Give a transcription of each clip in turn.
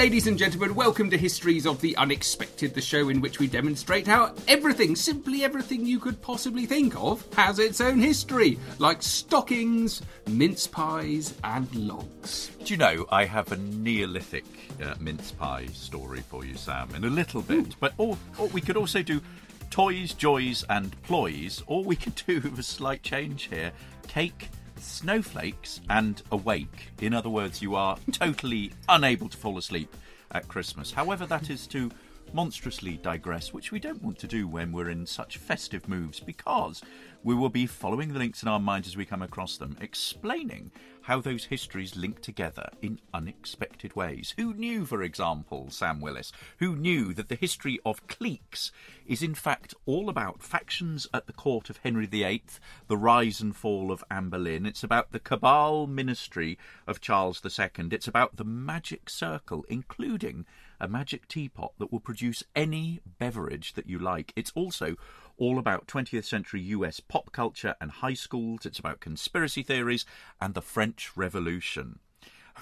Ladies and gentlemen, welcome to Histories of the Unexpected, the show in which we demonstrate how everything, simply everything you could possibly think of, has its own history, like stockings, mince pies, and logs. Do you know, I have a Neolithic uh, mince pie story for you, Sam, in a little bit. But or, or we could also do toys, joys, and ploys, or we could do with a slight change here cake, snowflakes, and awake. In other words, you are totally unable to fall asleep at Christmas. However, that is to monstrously digress, which we don't want to do when we're in such festive moves, because we will be following the links in our minds as we come across them, explaining how those histories link together in unexpected ways. Who knew, for example, Sam Willis, who knew that the history of cliques is in fact all about factions at the court of Henry VIII, the rise and fall of Anne Boleyn. It's about the cabal ministry of Charles II. It's about the magic circle, including a magic teapot that will produce any beverage that you like. It's also all about 20th century US pop culture and high schools. It's about conspiracy theories and the French Revolution.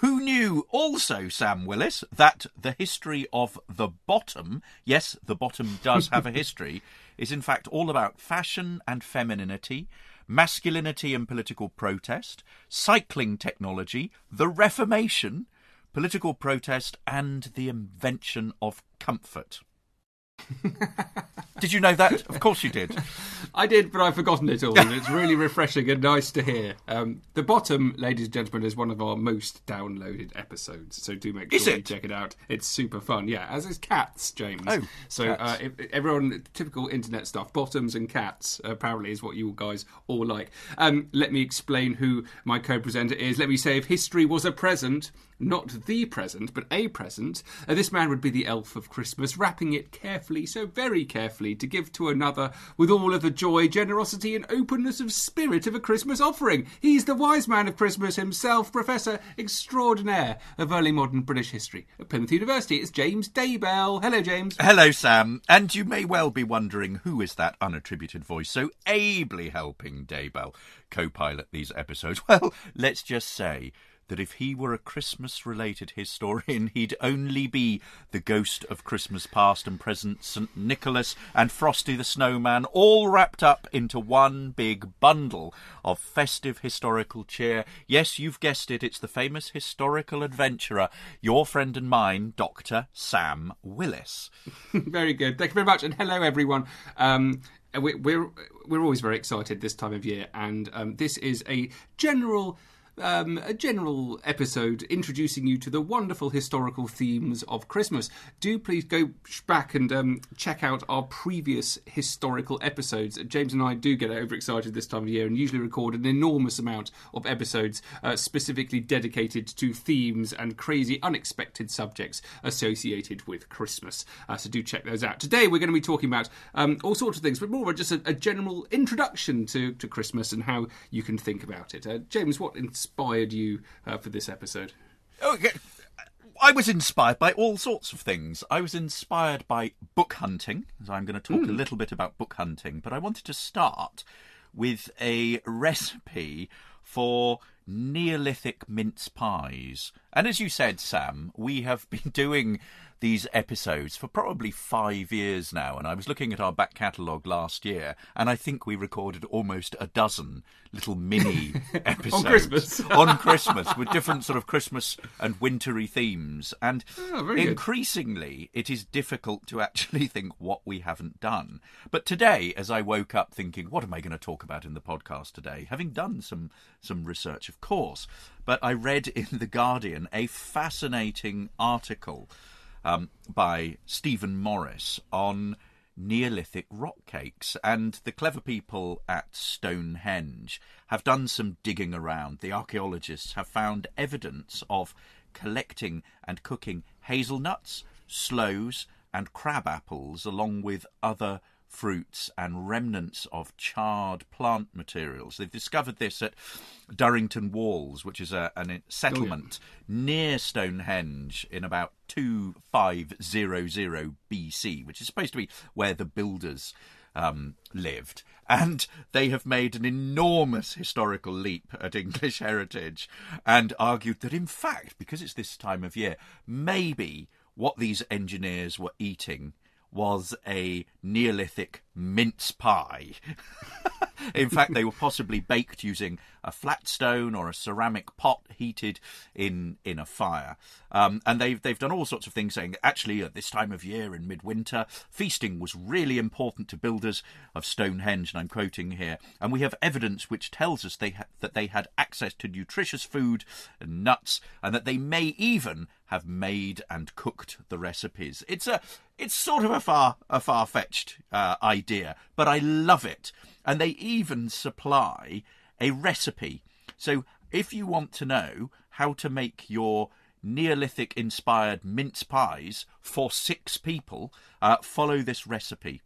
Who knew also, Sam Willis, that the history of the bottom, yes, the bottom does have a history, is in fact all about fashion and femininity, masculinity and political protest, cycling technology, the Reformation, political protest, and the invention of comfort. did you know that? Of course you did. I did, but I've forgotten it all, and it's really refreshing and nice to hear. Um, the bottom, ladies and gentlemen, is one of our most downloaded episodes, so do make sure you check it out. It's super fun, yeah. As is cats, James. Oh, so cats. Uh, if, everyone, typical internet stuff. Bottoms and cats apparently is what you guys all like. Um, let me explain who my co-presenter is. Let me say, if history was a present. Not the present, but a present. Uh, this man would be the elf of Christmas, wrapping it carefully, so very carefully, to give to another with all of the joy, generosity, and openness of spirit of a Christmas offering. He's the wise man of Christmas himself, Professor Extraordinaire of Early Modern British History at Plymouth University. It's James Daybell. Hello, James. Hello, Sam. And you may well be wondering who is that unattributed voice so ably helping Daybell co pilot these episodes? Well, let's just say that if he were a Christmas related historian, he'd only be the ghost of Christmas past and present, St. Nicholas and Frosty the Snowman, all wrapped up into one big bundle of festive historical cheer. Yes, you've guessed it, it's the famous historical adventurer, your friend and mine, Dr. Sam Willis. very good. Thank you very much, and hello everyone. Um, we, we're we're always very excited this time of year, and um, this is a general. Um, a general episode introducing you to the wonderful historical themes of Christmas. Do please go back and um, check out our previous historical episodes. James and I do get overexcited this time of year and usually record an enormous amount of episodes uh, specifically dedicated to themes and crazy, unexpected subjects associated with Christmas. Uh, so do check those out. Today we're going to be talking about um, all sorts of things, but more of just a, a general introduction to, to Christmas and how you can think about it. Uh, James, what inspired you uh, for this episode? Okay. I was inspired by all sorts of things. I was inspired by book hunting, so I'm going to talk a little bit about book hunting, but I wanted to start with a recipe for Neolithic mince pies. And as you said, Sam, we have been doing these episodes for probably five years now. And I was looking at our back catalogue last year, and I think we recorded almost a dozen little mini episodes Christmas. on Christmas with different sort of Christmas and wintry themes. And Oh, very good. increasingly, it is difficult to actually think what we haven't done. But today, as I woke up thinking, what am I going to talk about in the podcast today? Having done some some research, of course, but I read in the Guardian a fascinating article um, by Stephen Morris on Neolithic rock cakes, and the clever people at Stonehenge have done some digging around. The archaeologists have found evidence of collecting and cooking hazelnuts, sloes, and crab apples, along with other fruits and remnants of charred plant materials. They've discovered this at Durrington Walls, which is a, an settlement near Stonehenge in about 2500 BC, which is supposed to be where the builders um, lived. And they have made an enormous historical leap at English heritage and argued that, in fact, because it's this time of year, maybe what these engineers were eating was a Neolithic mince pie. In fact, they were possibly baked using a flat stone or a ceramic pot heated in in a fire. Um, and they've they've done all sorts of things, saying actually at this time of year in midwinter, feasting was really important to builders of Stonehenge. And I'm quoting here, and we have evidence which tells us they ha- that they had access to nutritious food and nuts, and that they may even have made and cooked the recipes. It's a it's sort of a far a far fetched uh, idea, but I love it. And they even supply a recipe. So if you want to know how to make your Neolithic inspired mince pies for six people, uh, follow this recipe.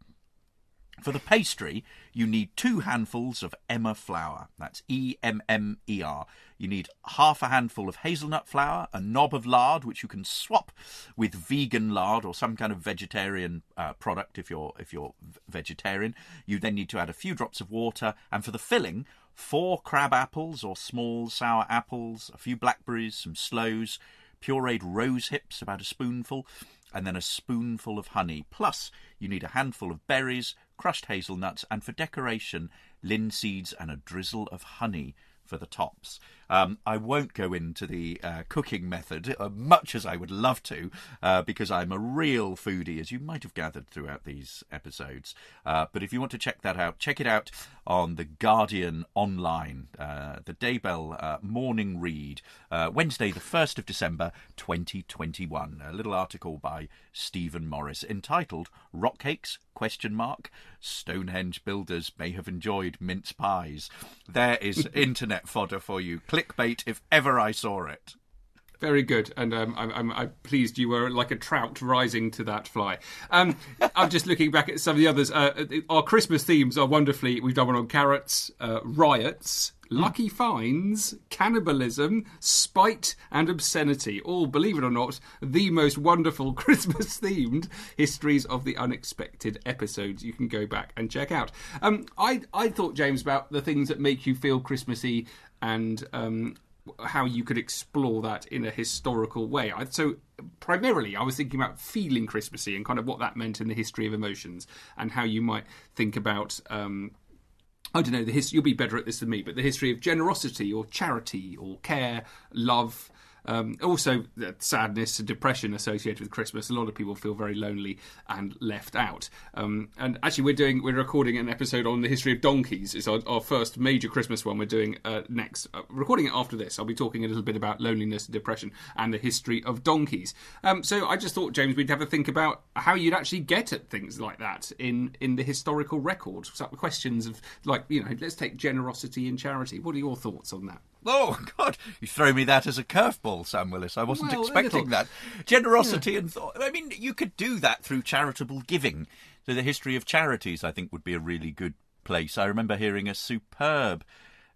For the pastry, you need two handfuls of emmer flour. That's E M M E R. You need half a handful of hazelnut flour, a knob of lard, which you can swap with vegan lard or some kind of vegetarian uh, product if you're if you're vegetarian. You then need to add a few drops of water, and for the filling, four crab apples or small sour apples, a few blackberries, some sloes, pureed rose hips, about a spoonful, and then a spoonful of honey. Plus, you need a handful of berries, crushed hazelnuts, and for decoration, linseeds and a drizzle of honey for the tops. Um, I won't go into the uh, cooking method, uh, much as I would love to, uh, because I'm a real foodie, as you might have gathered throughout these episodes. Uh, but if you want to check that out, check it out on The Guardian Online, uh, the Daybell uh, Morning Read, uh, Wednesday, the 1st of December 2021. A little article by Stephen Morris entitled Rock Cakes? Question mark. Stonehenge builders may have enjoyed mince pies. There is internet fodder for you. Clickbait if ever I saw it. Very good, and um, I'm, I'm, I'm pleased you were like a trout rising to that fly. Um, I'm just looking back at some of the others. Uh, our Christmas themes are wonderfully. We've done one on carrots, uh, riots, lucky finds, cannibalism, spite, and obscenity. All, believe it or not, the most wonderful Christmas themed histories of the unexpected episodes. You can go back and check out. Um, I I thought James about the things that make you feel Christmassy and. Um, how you could explore that in a historical way. I, so primarily, I was thinking about feeling Christmassy and kind of what that meant in the history of emotions, and how you might think about. Um, I don't know the history. You'll be better at this than me, but the history of generosity or charity or care, love. Um, also, sadness and depression associated with Christmas. A lot of people feel very lonely and left out. Um, and actually, we're doing we're recording an episode on the history of donkeys. It's our, our first major Christmas one. We're doing uh, next. Uh, recording it after this. I'll be talking a little bit about loneliness and depression and the history of donkeys. Um, so I just thought, James, we'd have a think about how you'd actually get at things like that in in the historical record. So questions of like you know, let's take generosity and charity. What are your thoughts on that? Oh God! You throw me that as a curveball, Sam Willis. I wasn't Well, expecting that. Generosity and thought. I mean, you could do that through charitable giving. So the history of charities, I think, would be a really good place. I remember hearing a superb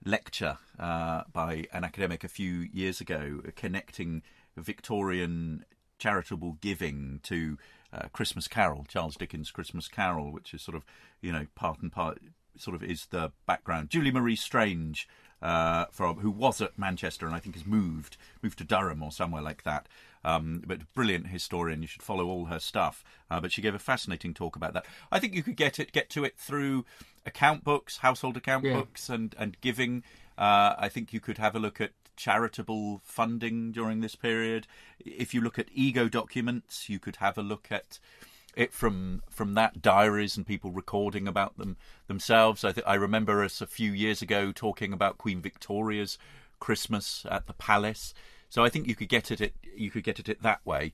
lecture uh, by an academic a few years ago, connecting Victorian charitable giving to uh, Christmas Carol, Charles Dickens' Christmas Carol, which is sort of, you know, part and part, sort of is the background. Julie Marie Strange uh, from who was at Manchester and I think has moved moved to Durham or somewhere like that. Um, but brilliant historian, you should follow all her stuff. Uh, but she gave a fascinating talk about that. I think you could get it get to it through account books, household account Yeah. books, and and giving. Uh, I think you could have a look at charitable funding during this period. If you look at ego documents, you could have a look at it from from that diaries and people recording about them themselves. I th- I remember us a few years ago talking about Queen Victoria's Christmas at the palace. So I think you could get at it you could get at it that way.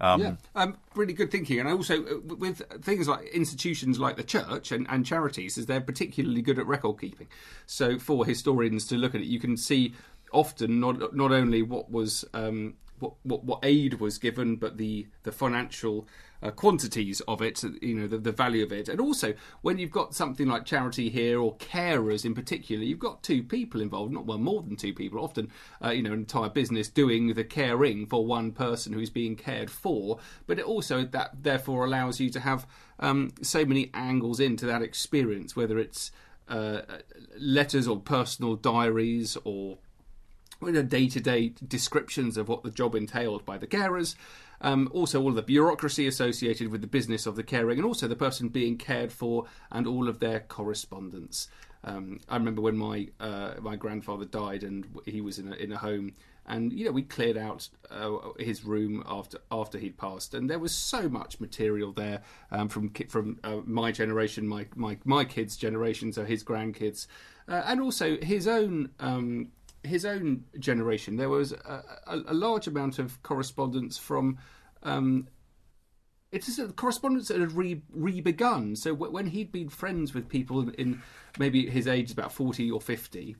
Um, yeah, um, really good thinking, and also uh, with things like institutions like the church and, and charities, is they're particularly good at record keeping. So for historians to look at it, you can see often not not only what was um, what, what what aid was given, but the the financial uh, quantities of it, you know, the, the value of it, and also when you've got something like charity here or carers in particular, you've got two people involved, not well more than two people. Often, uh, you know, an entire business doing the caring for one person who's being cared for, but it also that therefore allows you to have um, so many angles into that experience, whether it's uh, letters or personal diaries or you know, day-to-day descriptions of what the job entailed by the carers. Um, also, all the bureaucracy associated with the business of the caring, and also the person being cared for, and all of their correspondence. Um, I remember when my uh, my grandfather died, and he was in a, in a home, and you know we cleared out uh, his room after after he'd passed, and there was so much material there um, from from uh, my generation, my my my kids' generation, so his grandkids, uh, and also his own. Um, his own generation, there was a, a, a large amount of correspondence from. Um, it is a correspondence that had re, re-begun. So w- when he'd been friends with people in, in maybe his age, about forty or fifty,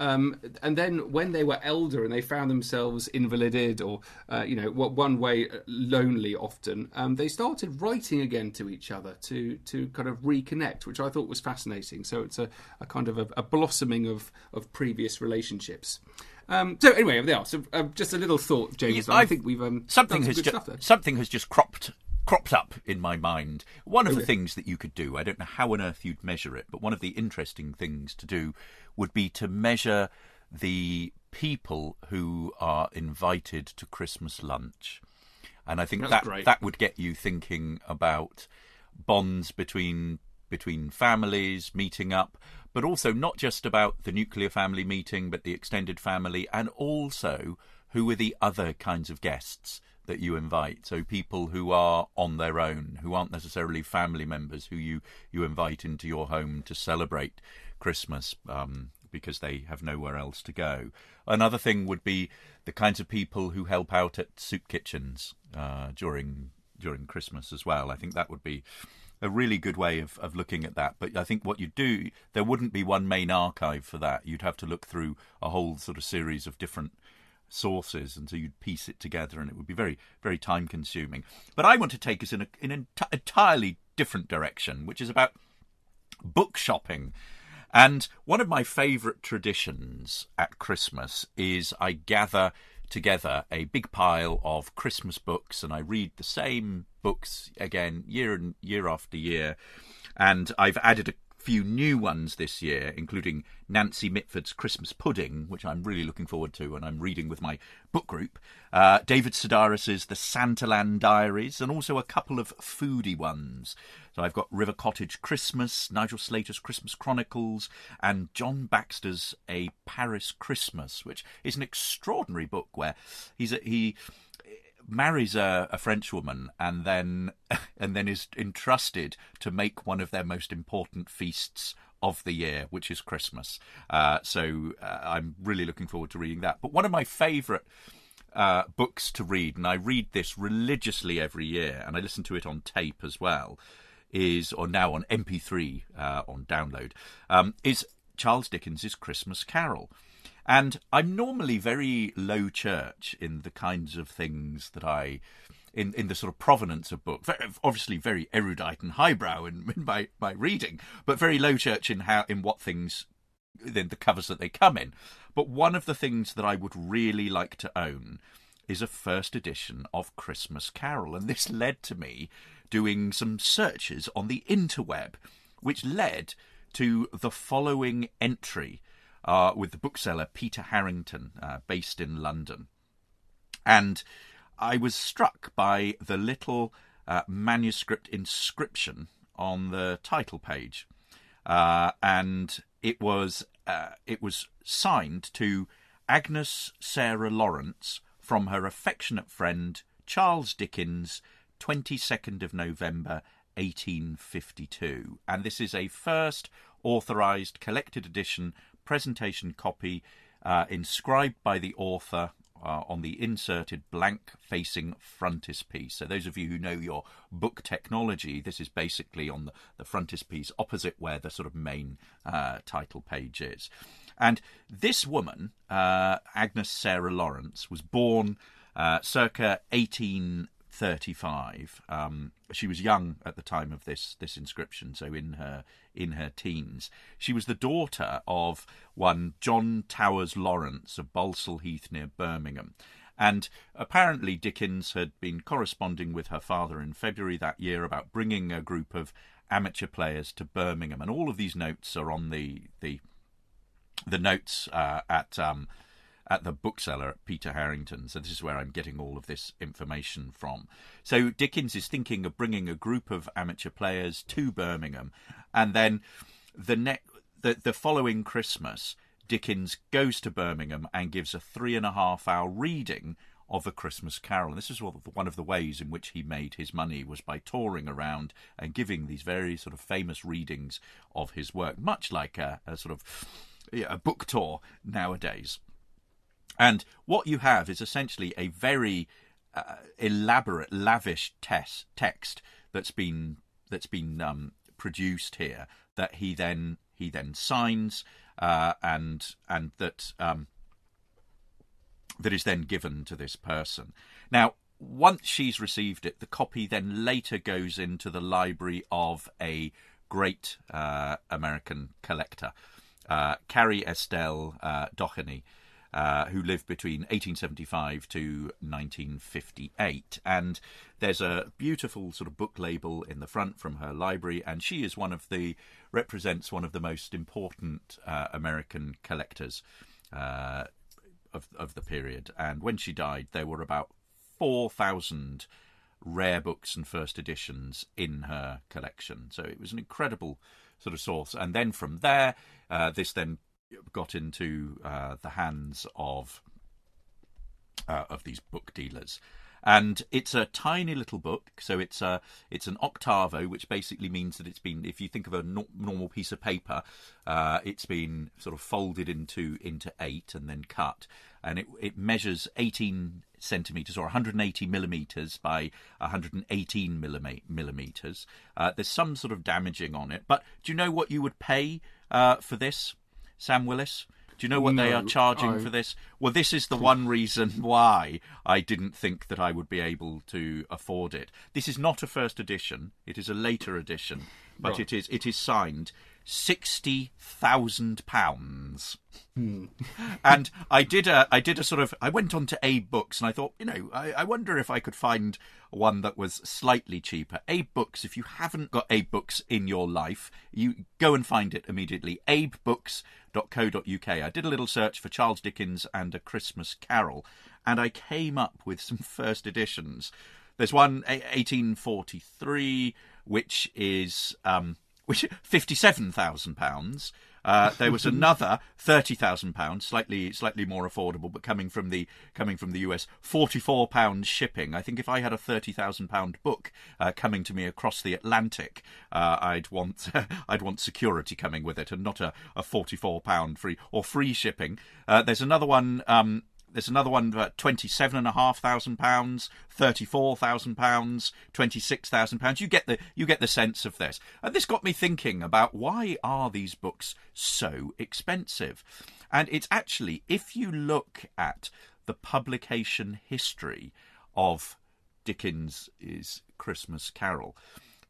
um, and then when they were elder and they found themselves invalided or uh, you know one way uh, lonely often um, they started writing again to each other to to kind of reconnect which i thought was fascinating. So it's a, a kind of a, a blossoming of of previous relationships. Um, so anyway there are. So um, just a little thought james. Yeah, i think we've um, something some has good ju- stuff there. something has just cropped cropped up in my mind. One of the things that you could do, I don't know how on earth you'd measure it, but one of the interesting things to do would be to measure the people who are invited to Christmas lunch. And I think That's that great. that would get you thinking about bonds between between families meeting up, but also not just about the nuclear family meeting, but the extended family, and also who are the other kinds of guests that you invite. So people who are on their own, who aren't necessarily family members, who you you invite into your home to celebrate Christmas. Um, because they have nowhere else to go. Another thing would be the kinds of people who help out at soup kitchens uh, during during Christmas as well. I think that would be a really good way of, of looking at that. But I think what you'd do, there wouldn't be one main archive for that. You'd have to look through a whole sort of series of different sources, and so you'd piece it together, and it would be very, very time consuming. But I want to take us in a in an enti- entirely different direction, which is about book shopping. And one of my favourite traditions at Christmas is I gather together a big pile of Christmas books and I read the same books again year and year after year. And I've added a few new ones this year, including Nancy Mitford's Christmas Pudding, which I'm really looking forward to, and I'm reading with my book group. Uh, David Sedaris's The Santaland Diaries, and also a couple of foodie ones. So I've got River Cottage Christmas, Nigel Slater's Christmas Chronicles, and John Baxter's A Paris Christmas, which is an extraordinary book where he's a, he marries a, a French woman and then and then is entrusted to make one of their most important feasts of the year, which is Christmas. Uh, so uh, I'm really looking forward to reading that. But one of my favourite uh, books to read, and I read this religiously every year, and I listen to it on tape as well, is or now on MP3 uh, on download, um, is Charles Dickens's Christmas Carol. And I'm normally very low church in the kinds of things that I, in, in the sort of provenance of book. Very, obviously, very erudite and highbrow in, in my, my reading, but very low church in how in what things, in the covers that they come in. But one of the things that I would really like to own is a first edition of Christmas Carol, and this led to me doing some searches on the interweb, which led to the following entry uh, with the bookseller Peter Harrington, uh, based in London. And I was struck by the little uh, manuscript inscription on the title page. Uh, and it was uh, it was signed to Agnes Sarah Lawrence from her affectionate friend Charles Dickens, 22nd of November 1852. And this is a first authorized collected edition presentation copy uh, inscribed by the author uh, on the inserted blank facing frontispiece. So, those of you who know your book technology, this is basically on the, the frontispiece opposite where the sort of main uh, title page is. And this woman, uh, Agnes Sarah Lawrence, was born uh, circa 1880. 35. Um, she was young at the time of this this inscription, so in her in her teens. She was the daughter of one John Towers Lawrence of Balsall Heath near Birmingham. And apparently, Dickens had been corresponding with her father in February that year about bringing a group of amateur players to Birmingham. And all of these notes are on the the the notes uh, at um, at the bookseller Peter Harrington. So this is where I'm getting all of this information from. So Dickens is thinking of bringing a group of amateur players to Birmingham, and then the ne- the, the following Christmas, Dickens goes to Birmingham and gives a three and a half hour reading of a Christmas Carol. And this is one of the ways in which he made his money was by touring around and giving these very sort of famous readings of his work, much like a, a sort of yeah, a book tour nowadays. And what you have is essentially a very uh, elaborate, lavish test, text that's been that's been um, produced here that he then he then signs uh, and and that um, that is then given to this person. Now, once she's received it, the copy then later goes into the library of a great uh, American collector, uh, Carrie Estelle uh, Doheny, uh, who lived between 1875 to 1958. And there's a beautiful sort of book label in the front from her library, and she is one of the represents one of the most important uh, American collectors uh, of of the period. And when she died, there were about four thousand rare books and first editions in her collection. So it was an incredible sort of source. And then from there, uh, this then got into uh, the hands of uh, of these book dealers. And it's a tiny little book, so it's a it's an octavo, which basically means that it's been, if you think of a no- normal piece of paper, uh, it's been sort of folded into into eight and then cut, and it it measures 18 centimeters or 180 millimeters by 118 millimeters. Uh, there's some sort of damaging on it, but do you know what you would pay uh, for this? Sam Willis? Do you know what no, they are charging I... for this? Well, this is the one reason why I didn't think that I would be able to afford it. This is not a first edition; it is a later edition, but right. it is it is signed sixty thousand pounds. Hmm. and I did a I did a sort of I went on to Abe Books and I thought you know I, I wonder if I could find one that was slightly cheaper. Abe Books. If you haven't got Abe Books in your life, you go and find it immediately. AbeBooks.co.uk. I did a little search for Charles Dickens and a Christmas Carol, and I came up with some first editions. There's one 1843, which is um, which fifty-seven thousand pounds. Uh, there was another thirty thousand pounds, slightly slightly more affordable, but coming from the coming from the US, forty-four pounds shipping. I think if I had a thirty thousand pound book uh, coming to me across the Atlantic, uh, I'd want I'd want security coming with it, and not a, a forty-four pound free or free shipping. Uh, there's another one. Um, there's another one for twenty-seven and a half thousand pounds, thirty-four thousand pounds, twenty-six thousand pounds. You get the you get the sense of this. And this got me thinking about why are these books so expensive? And it's actually if you look at the publication history of Dickens's Christmas Carol,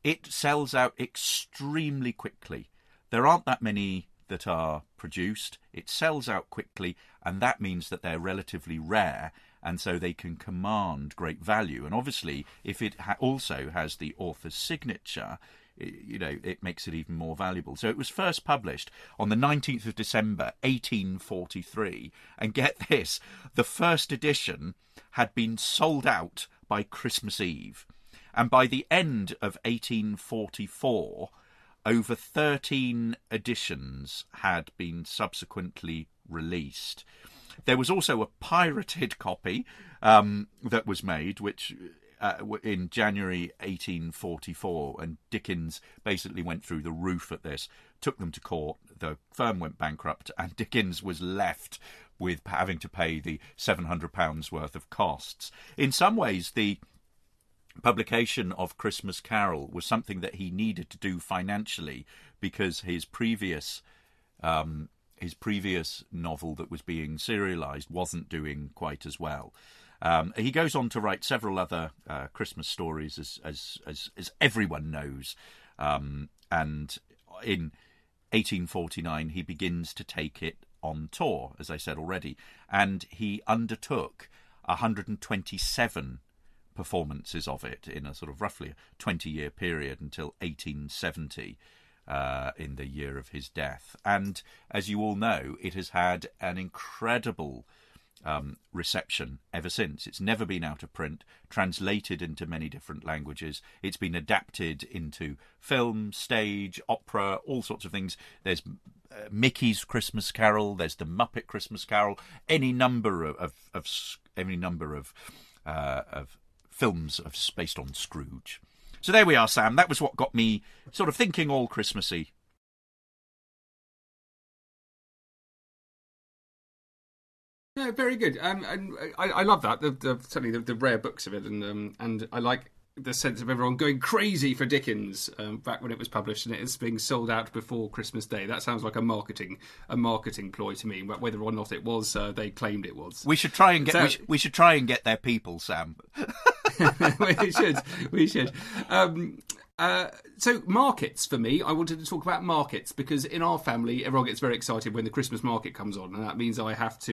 it sells out extremely quickly. There aren't that many that are produced. It sells out quickly, and that means that they're relatively rare, and so they can command great value. And obviously, if it ha- also has the author's signature, you know, it makes it even more valuable. So it was first published on the 19th of December, 1843. And get this, the first edition had been sold out by Christmas Eve. And by the end of 1844, over 13 editions had been subsequently released. There was also a pirated copy um, that was made, which uh, in January 1844, and Dickens basically went through the roof at this, took them to court. The firm went bankrupt, and Dickens was left with having to pay the £700 worth of costs. In some ways, the publication of Christmas Carol was something that he needed to do financially because his previous um, his previous novel that was being serialized wasn't doing quite as well. Um, he goes on to write several other uh, Christmas stories, as as as, as everyone knows, um, and in 1849 he begins to take it on tour, as I said already, and he undertook 127 performances of it in a sort of roughly 20 year period until 1870. Uh, in the year of his death. And as you all know, it has had an incredible um, reception ever since. It's never been out of print, translated into many different languages. It's been adapted into film, stage, opera, all sorts of things. There's uh, Mickey's Christmas Carol. There's the Muppet Christmas Carol. Any number of, of, of any number of uh, of films of, based on Scrooge. So there we are, Sam. That was what got me sort of thinking all Christmassy. No, very good. Um, and I, I love that. The, the, certainly the, the rare books of it, and um, and I like the sense of everyone going crazy for Dickens um, back when it was published, and it is being sold out before Christmas Day. That sounds like a marketing a marketing ploy to me. But whether or not it was, uh, they claimed it was. We should try and get so, we, should, we, should, try and get their people, Sam. we should. We should. Um, uh, so markets for me, I wanted to talk about markets because in our family, everyone gets very excited when the Christmas market comes on, and that means I have to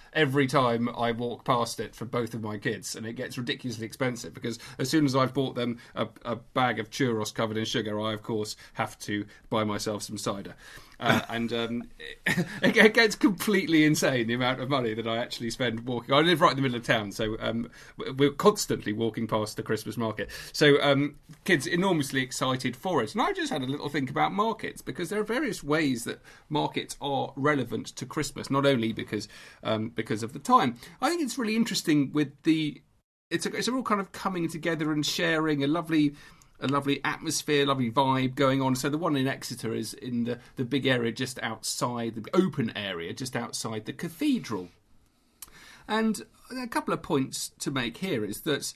every time I walk past it for both of my kids, and it gets ridiculously expensive because as soon as I've bought them a, a bag of churros covered in sugar, I of course have to buy myself some cider. uh, and um, it, it, gets completely insane the amount of money that I actually spend walking. I live right in the middle of town, so um, we're constantly walking past the Christmas market. So um, kids enormously excited for it, and I just had a little think about markets because there are various ways that markets are relevant to Christmas, not only because um, because of the time. I think it's really interesting with the it's a, it's a real kind of coming together and sharing a lovely a lovely atmosphere, lovely vibe going on. So the one in Exeter is in the, the big area just outside, the open area just outside the cathedral. And a couple of points to make here is that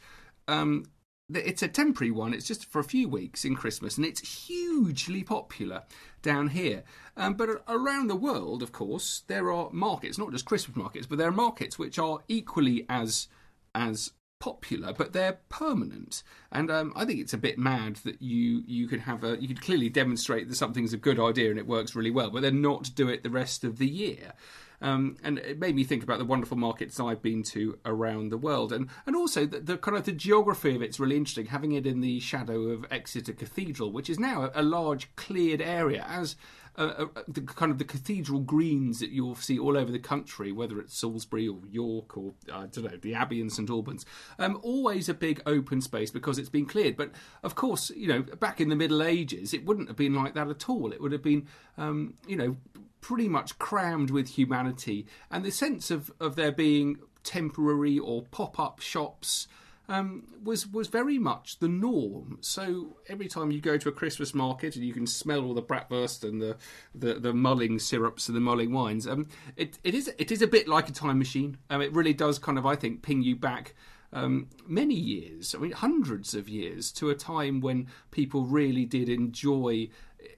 um, it's a temporary one. It's just for a few weeks in Christmas, and it's hugely popular down here. Um, but around the world, of course, there are markets, not just Christmas markets, but there are markets which are equally as as popular, but they're permanent. And um, I think it's a bit mad that you you can have a you could clearly demonstrate that something's a good idea and it works really well, but then not do it the rest of the year. Um, and it made me think about the wonderful markets I've been to around the world, and and also the, the, kind of the geography of it's really interesting. Having it in the shadow of Exeter Cathedral, which is now a, a large cleared area, as uh, uh, the kind of the cathedral greens that you'll see all over the country, whether it's Salisbury or York or I don't know the Abbey in St Albans. Um, always a big open space because it's been cleared. But of course, you know, back in the Middle Ages, it wouldn't have been like that at all. It would have been, um, you know, pretty much crammed with humanity and the sense of of there being temporary or pop up shops um, was was very much the norm. So every time you go to a Christmas market and you can smell all the bratwurst and the, the, the mulling syrups and the mulling wines, um, it, it is it is a bit like a time machine. Um, it really does kind of I think ping you back. Um, many years, I mean, hundreds of years, to a time when people really did enjoy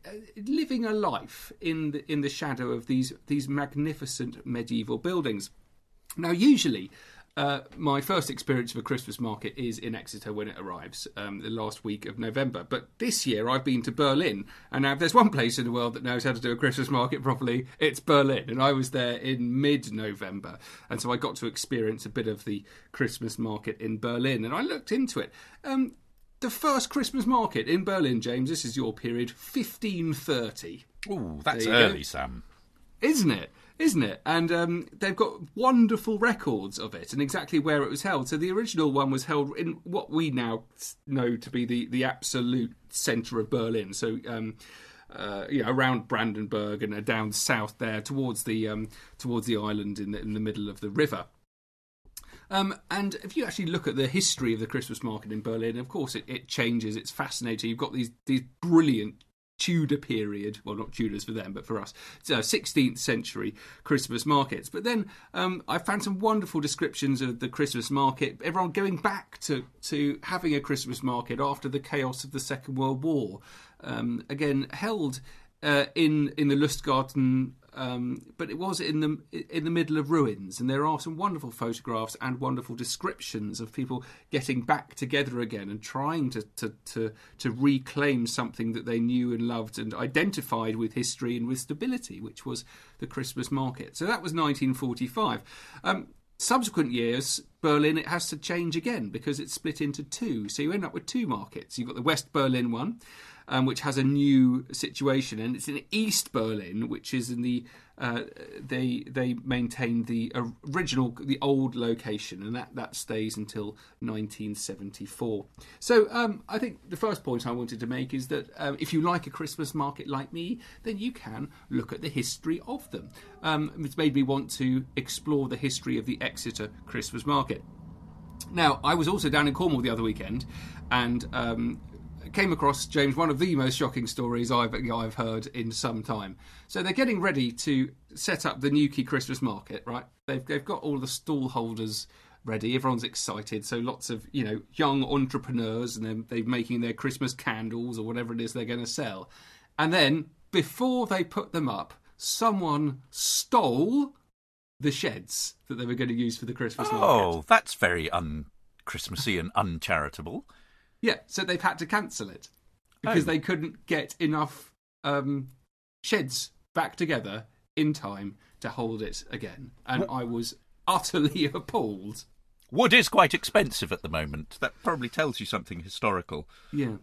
uh, living a life in the in the shadow of these these magnificent medieval buildings. Now, usually, uh, my first experience of a Christmas market is in Exeter when it arrives, um, the last week of November. But this year I've been to Berlin, and now if there's one place in the world that knows how to do a Christmas market properly, it's Berlin. And I was there in mid November, and so I got to experience a bit of the Christmas market in Berlin, and I looked into it. Um, the first Christmas market in Berlin, James, this is your period, 1530. Oh, that's early, go. Sam. Isn't it? Isn't it? And um, they've got wonderful records of it and exactly where it was held. So the original one was held in what we now know to be the, the absolute centre of Berlin. So. Um, uh, you know, around Brandenburg and uh, down south there towards the um, towards the island in the, in the middle of the river. Um, and if you actually look at the history of the Christmas market in Berlin, of course it, it changes. It's fascinating. You've got these these brilliant Tudor period, well, not Tudors for them, but for us, uh, 16th century Christmas markets. But then um, I found some wonderful descriptions of the Christmas market, everyone going back to, to having a Christmas market after the chaos of the Second World War. Um, again, held uh, in, in the Lustgarten um, but it was in the in the middle of ruins, and there are some wonderful photographs and wonderful descriptions of people getting back together again and trying to to to, to reclaim something that they knew and loved and identified with history and with stability, which was the Christmas market. So that was 1945. Um, subsequent years, Berlin, it has to change again because it's split into two. So you end up with two markets. You've got the West Berlin one, um, which has a new situation, and it's in East Berlin, which is in the uh, they they maintain the original the old location, and that that stays until 1974. So um, I think the first point I wanted to make is that um, if you like a Christmas market like me, then you can look at the history of them. Um, it's made me want to explore the history of the Exeter Christmas market. Now, I was also down in Cornwall the other weekend, and um, came across James one of the most shocking stories I've I've heard in some time. So they're getting ready to set up the Newquay Christmas market, right? They've they've got all the stall holders ready. Everyone's excited. So lots of you know young entrepreneurs, and they're, they're making their Christmas candles or whatever it is they're going to sell. And then before they put them up, someone stole the sheds that they were going to use for the Christmas oh, market. Oh, that's very un Christmassy and uncharitable. Yeah, so they've had to cancel it because oh. they couldn't get enough um, sheds back together in time to hold it again. And what? I was utterly appalled. Wood is quite expensive at the moment. That probably tells you something historical. Yeah.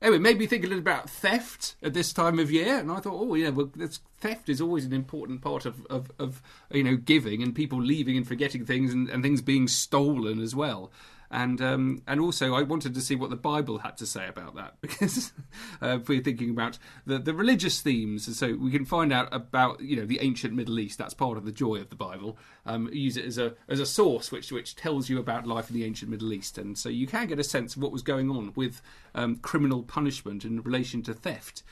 anyway, it made me think a little about theft at this time of year, and I thought, oh yeah, well, this, theft is always an important part of, of, of, you know giving and people leaving and forgetting things and, and things being stolen as well and um, and also I wanted to see what the Bible had to say about that because uh, if we're thinking about the, the religious themes, so we can find out about you know the ancient Middle East. That's part of the joy of the Bible. Um, use it as a as a source which which tells you about life in the ancient Middle East, and so you can get a sense of what was going on with um, criminal punishment in relation to theft.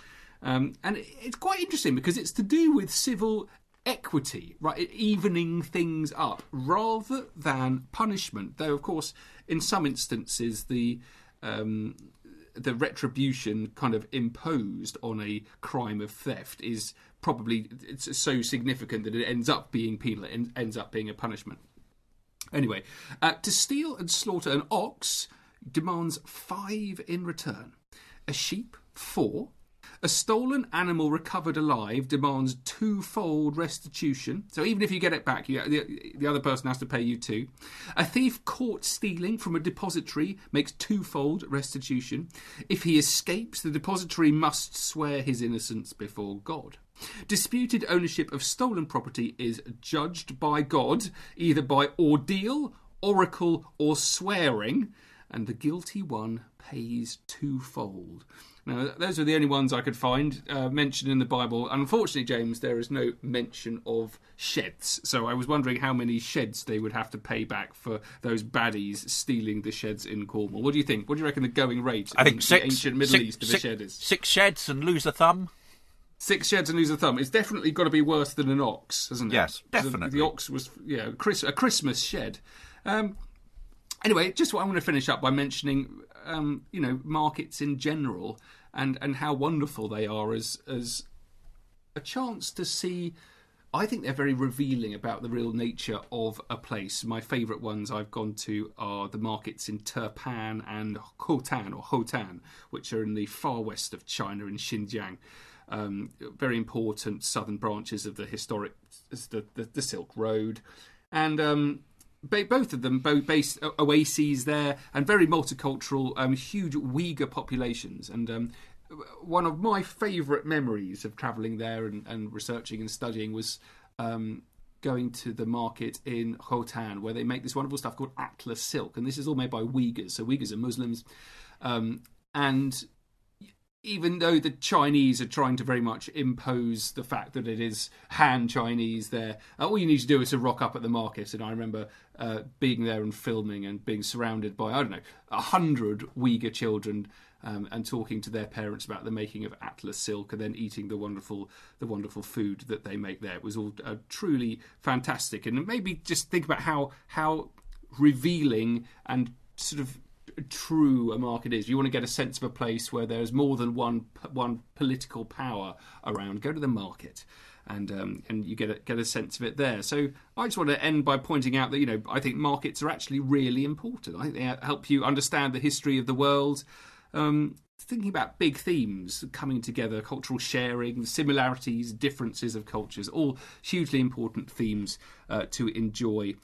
Um, and it's quite interesting because it's to do with civil equity, right? Evening things up rather than punishment. Though, of course, in some instances, the um, the retribution kind of imposed on a crime of theft is probably it's so significant that it ends up being penal. It ends up being a punishment. Anyway, uh, to steal and slaughter an ox demands five in return. A sheep, four. A stolen animal recovered alive demands twofold restitution. So even if you get it back, you, the, the other person has to pay you two. A thief caught stealing from a depository makes twofold restitution. If he escapes, the depository must swear his innocence before God. Disputed ownership of stolen property is judged by God, either by ordeal, oracle, or swearing, and the guilty one pays twofold. Now, those are the only ones I could find uh, mentioned in the Bible. Unfortunately, James, there is no mention of sheds. So I was wondering how many sheds they would have to pay back for those baddies stealing the sheds in Cornwall. What do you think? What do you reckon the going rate I think six, the ancient Middle six, East of six, a shed is? Six sheds and lose a thumb. Six sheds and lose a thumb. It's definitely got to be worse than an ox, hasn't it? Yes, The- definitely. The, ox was, yeah, a Christmas shed. Um, anyway, just what I want to finish up by mentioning, um, you know, markets in general and and how wonderful they are as as a chance to see. I think they're very revealing about the real nature of a place. My favourite ones I've gone to are the markets in Turpan and Khotan or Hotan, which are in the far west of China in Xinjiang. Um, very important southern branches of the historic the, the, the Silk Road, and um, both of them both based oases there and very multicultural, um, huge Uyghur populations. And um, one of my favourite memories of travelling there and, and researching and studying was um, going to the market in Khotan where they make this wonderful stuff called Atlas silk, and this is all made by Uyghurs. So Uyghurs are Muslims, um, and even though the Chinese are trying to very much impose the fact that it is Han Chinese there, uh, all you need to do is to rock up at the market. And I remember uh, being there and filming and being surrounded by, I don't know, a hundred Uyghur children um, and talking to their parents about the making of Atlas silk and then eating the wonderful, the wonderful food that they make there. It was all uh, truly fantastic. And maybe just think about how, how revealing and sort of true a market is. You want to get a sense of a place where there's more than one one political power around. Go to the market, and um, and you get a, get a sense of it there. So I just want to end by pointing out that you know I think markets are actually really important. I think they help you understand the history of the world. Um, thinking about big themes coming together, cultural sharing, similarities, differences of cultures, all hugely important themes uh, to enjoy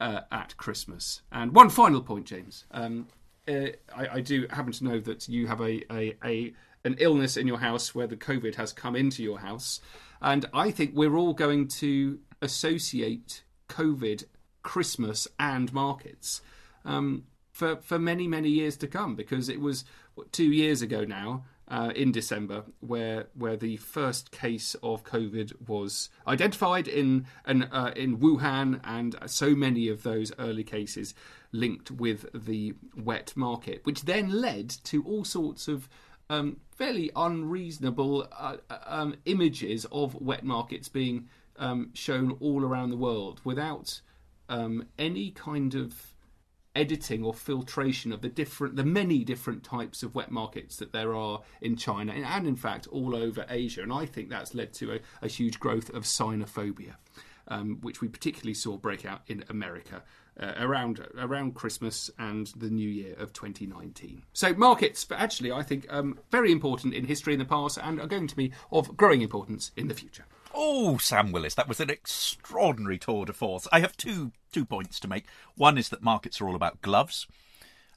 uh, at Christmas. And one final point, James. Um, I, I do happen to know that you have a, a, a an illness in your house where the COVID has come into your house, and I think we're all going to associate COVID, Christmas, and markets um, for for many many years to come because it was what, two years ago now. Uh, in December, where where the first case of COVID was identified in uh, in Wuhan, and so many of those early cases linked with the wet market, which then led to all sorts of um, fairly unreasonable uh, um, images of wet markets being um, shown all around the world without um, any kind of editing or filtration of the different the many different types of wet markets that there are in China and, in fact all over Asia. And I think that's led to a, a huge growth of sinophobia um, which we particularly saw break out in America uh, around around Christmas and the New Year of 2019. So markets, but actually, I think um, very important in history in the past and are going to be of growing importance in the future. Oh, Sam Willis, that was an extraordinary tour de force. I have two two points to make. One is that markets are all about gloves.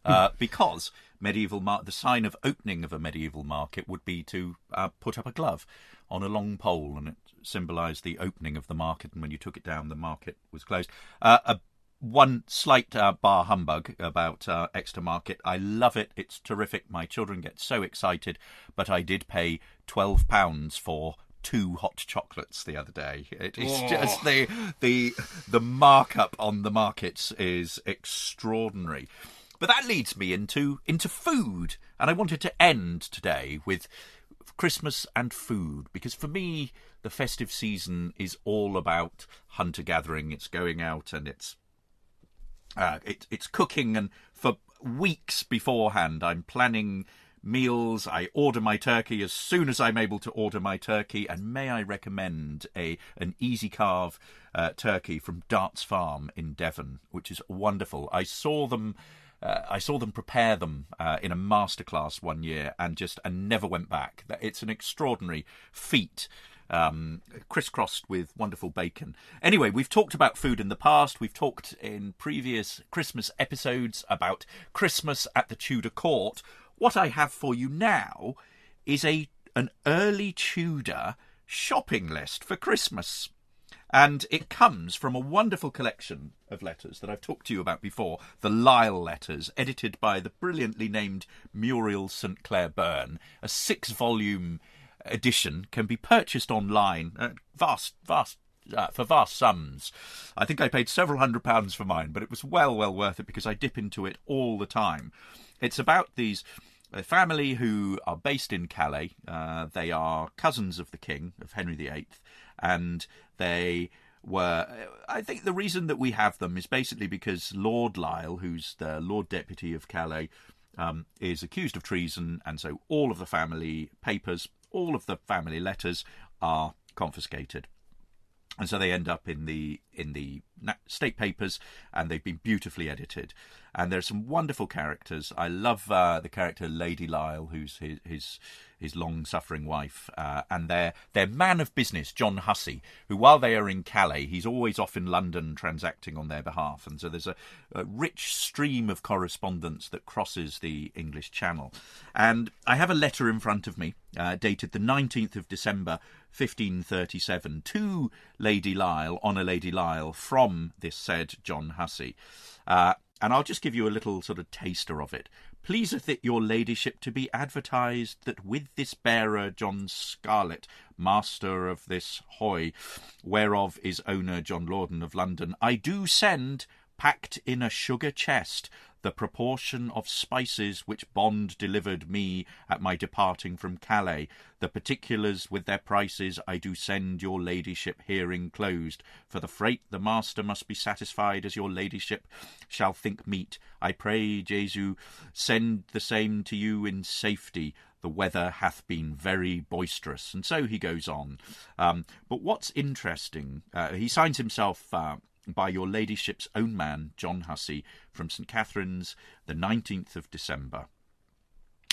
uh, because medieval mar- the sign of opening of a medieval market would be to uh, put up a glove on a long pole, and it symbolised the opening of the market. And when you took it down, the market was closed. Uh, a one slight uh, bar humbug about uh, Exeter Market. I love it. It's terrific. My children get so excited, but I did pay twelve pounds for two hot chocolates the other day. It is Oh. just the the the markup on the markets is extraordinary. But that leads me into into food, and I wanted to end today with Christmas and food because for me the festive season is all about hunter gathering. It's going out and it's uh, it, it's cooking, and for weeks beforehand, I'm planning meals. I order my turkey as soon as I'm able to order my turkey, and may I recommend a an easy carve uh, turkey from Darts Farm in Devon, which is wonderful. I saw them. Uh, I saw them prepare them uh, in a masterclass one year, and just and never went back. It's an extraordinary feat um, crisscrossed with wonderful bacon. Anyway, we've talked about food in the past. We've talked in previous Christmas episodes about Christmas at the Tudor court. What I have for you now is a an early Tudor shopping list for Christmas. And it comes from a wonderful collection of letters that I've talked to you about before, the Lisle letters, edited by the brilliantly named Muriel St. Clair Byrne. A six volume edition can be purchased online at vast, vast. Uh, for vast sums. I think I paid several hundred pounds for mine, but it was well, well worth it because I dip into it all the time. It's about these a family who are based in Calais. Uh, they are cousins of the king, of Henry VIII, and they were. I think the reason that we have them is basically because Lord Lisle, who's the Lord Deputy of Calais, um, is accused of treason, and so all of the family papers, all of the family letters are confiscated. And so they end up in the in the state papers and they've been beautifully edited and there are some wonderful characters. I love uh, the character lady lisle who's his his, his long suffering wife uh, and their their man of business john hussey who while they are in calais he's always off in london transacting on their behalf. And so there's a, a rich stream of correspondence that crosses the english channel. And i have a letter in front of me uh, dated the 19th of december 1537 to Lady Lisle on a Lady Lisle from this said John Hussey. And I'll just give you a little sort of taster of it. Pleaseth it your ladyship to be advertised that with this bearer John Scarlett, master of this hoy, whereof is owner John Lorden of London, I do send, packed in a sugar chest, the proportion of spices which Bond delivered me at my departing from Calais. The particulars with their prices I do send your ladyship here enclosed. For the freight the master must be satisfied as your ladyship shall think meet. I pray, Jesu, send the same to you in safety. The weather hath been very boisterous. And so he goes on. Um, but what's interesting, uh, he signs himself. Uh, by your ladyship's own man, John Hussey, from St Catherine's, the 19th of December.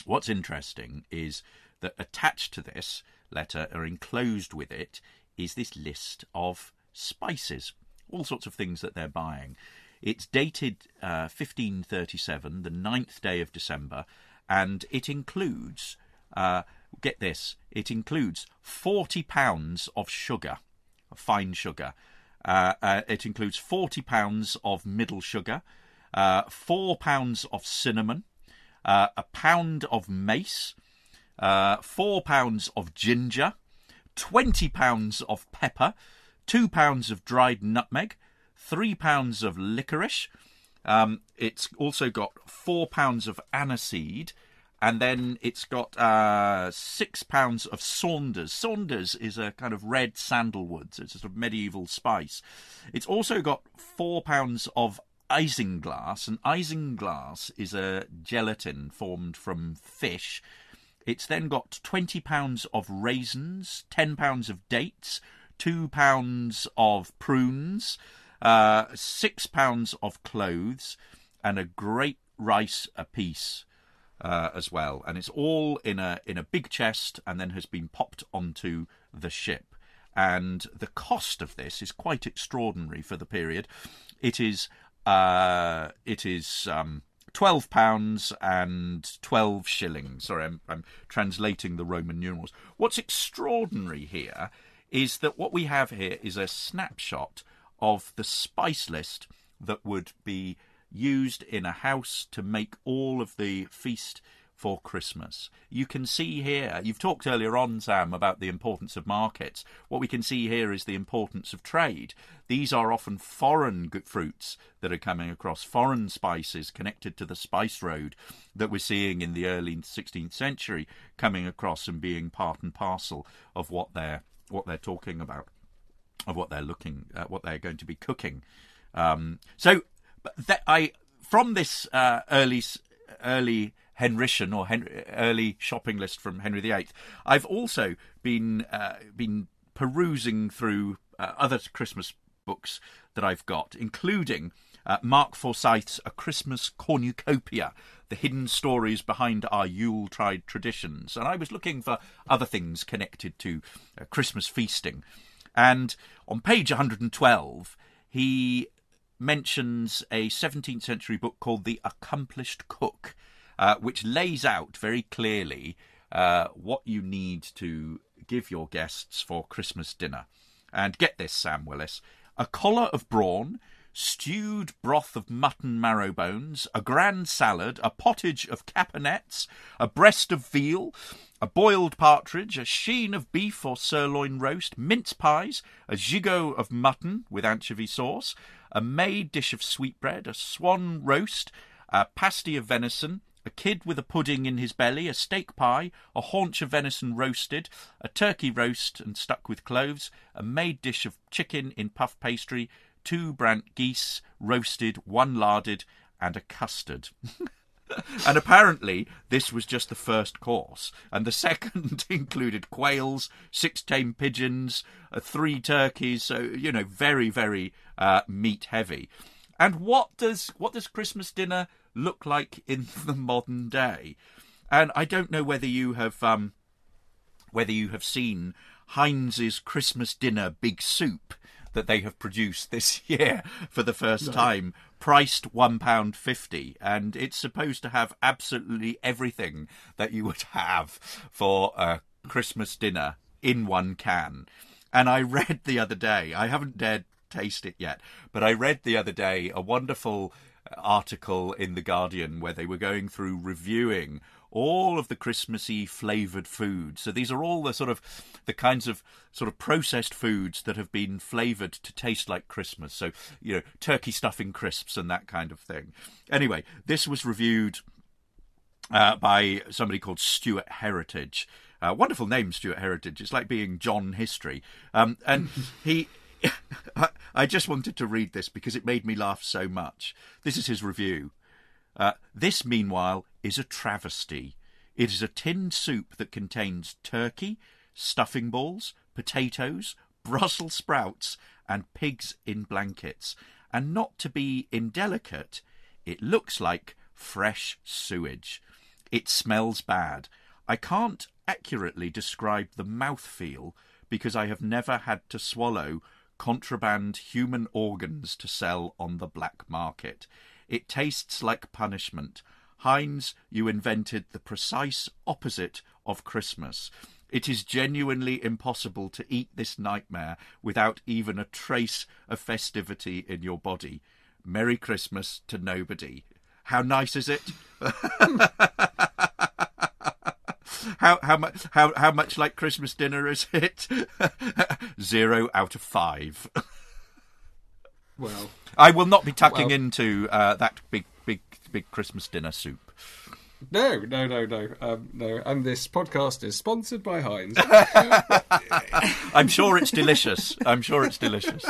What's interesting is that attached to this letter, or enclosed with it, is this list of spices, all sorts of things that they're buying. It's dated uh, 1537, the 9th day of December, and it includes, uh, get this, it includes 40 pounds of sugar, fine sugar. Uh, uh, it includes 40 pounds of middle sugar, uh, 4 pounds of cinnamon, a pound of mace, 4 pounds of ginger, 20 pounds of pepper, 2 pounds of dried nutmeg, 3 pounds of licorice. Um, it's also got 4 pounds of aniseed, and then it's got uh, six pounds of Saunders. Saunders is a kind of red sandalwood, so it's a sort of medieval spice. It's also got four pounds of isinglass, and isinglass is a gelatin formed from fish. It's then got 20 pounds of raisins, 10 pounds of dates, 2 pounds of prunes, uh, 6 pounds of cloves, and a great rice apiece uh, as well, and it's all in a in a big chest, and then has been popped onto the ship. And the cost of this is quite extraordinary for the period. It is uh, it is um, twelve pounds and twelve shillings. Sorry, I'm, I'm translating the Roman numerals. What's extraordinary here is that what we have here is a snapshot of the spice list that would be used in a house to make all of the feast for Christmas. You can see here, you've talked earlier on, Sam, about the importance of markets. What we can see here is the importance of trade. These are often foreign fruits that are coming across, foreign spices connected to the spice road that we're seeing in the early 16th century coming across and being part and parcel of what they're what they're talking about, of what they're looking, at, uh, what they're going to be cooking. Um, so, that I from this uh, early early Henrician or Henry, early shopping list from Henry VIII. I've also been uh, been perusing through uh, other Christmas books that I've got, including uh, Mark Forsyth's A Christmas Cornucopia, the hidden stories behind our Yuletide traditions. And I was looking for other things connected to uh, Christmas feasting. And on page 112, he mentions a 17th century book called The Accomplished Cook uh, which lays out very clearly uh, what you need to give your guests for Christmas dinner. And get this, Sam Willis a collar of brawn, stewed broth of mutton marrow bones, a grand salad, a pottage of caponets, a breast of veal, a boiled partridge, a chine of beef or sirloin roast, mince pies, a gigot of mutton with anchovy sauce, a made dish of sweetbread, a swan roast, a pasty of venison, a kid with a pudding in his belly, a steak pie, a haunch of venison roasted, a turkey roast and stuck with cloves, a made dish of chicken in puff pastry, two brant geese roasted, one larded, and a custard. and apparently, this was just the first course, and the second included quails, six tame pigeons, uh, three turkeys. So you know, very, very uh, meat heavy. And what does what does Christmas dinner look like in the modern day? And I don't know whether you have um, whether you have seen Heinz's Christmas dinner big soup that they have produced this year for the first time, priced one pound fifty, and it's supposed to have absolutely everything that you would have for a Christmas dinner in one can. And I read the other day, I haven't dared taste it yet. But I read the other day a wonderful uh, article in The Guardian where they were going through reviewing all of the Christmassy flavored foods. So these are all the sort of the kinds of sort of processed foods that have been flavored to taste like Christmas. So, you know, turkey stuffing crisps and that kind of thing. Anyway, this was reviewed uh, by somebody called Stuart Heritage. Uh, wonderful name, Stuart Heritage. It's like being John History. Um, and he I just wanted to read this because it made me laugh so much. This is his review. Uh, this, meanwhile, is a travesty. It is a tinned soup that contains turkey, stuffing balls, potatoes, Brussels sprouts, and pigs in blankets. And not to be indelicate, it looks like fresh sewage. It smells bad. I can't accurately describe the mouthfeel because I have never had to swallow contraband human organs to sell on the black market. It tastes like punishment. Heinz, you invented the precise opposite of Christmas. It is genuinely impossible to eat this nightmare without even a trace of festivity in your body. Merry Christmas to nobody. How nice is it? how how much how how much like Christmas dinner is it? Zero out of five. well, I will not be tucking well, into uh, that big big big Christmas dinner soup. No, no, no, no, um, no. And this podcast is sponsored by Heinz. I'm sure it's delicious. I'm sure it's delicious.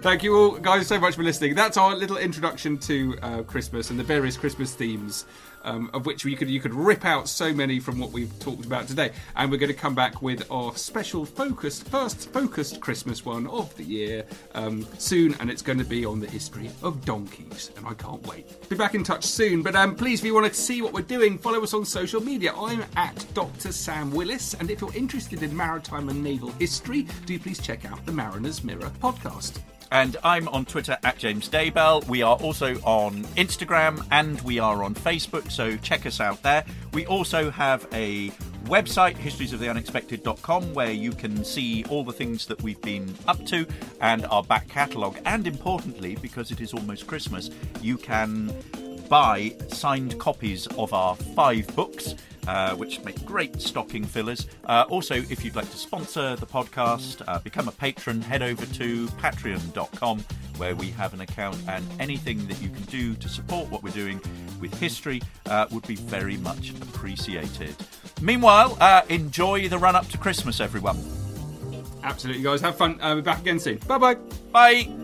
Thank you all, guys, so much for listening. That's our little introduction to uh, Christmas and the various Christmas themes um, of which you could you could rip out so many from what we've talked about today. And we're going to come back with our special focused first focused Christmas one of the year um, soon, and it's going to be on the history of donkeys, and I can't wait. Be back in touch soon, but um, please, if you want to see what we're doing, follow us on social media. I'm at Dr. Sam Willis, and if you're interested in maritime and naval history, do please check out the Mariner's Mirror podcast. And I'm on Twitter at James Daybell. We are also on Instagram and we are on Facebook, so check us out there. We also have a website, historiesoftheunexpected.com, where you can see all the things that we've been up to and our back catalogue. And importantly, because it is almost Christmas, you can buy signed copies of our five books. Uh, which make great stocking fillers. Uh, also, if you'd like to sponsor the podcast, uh, become a patron, head over to patreon.com where we have an account, and anything that you can do to support what we're doing with history uh, would be very much appreciated. Meanwhile, uh, enjoy the run up to Christmas, everyone. Absolutely, guys. Have fun. Uh, we're back again soon. Bye-bye. Bye.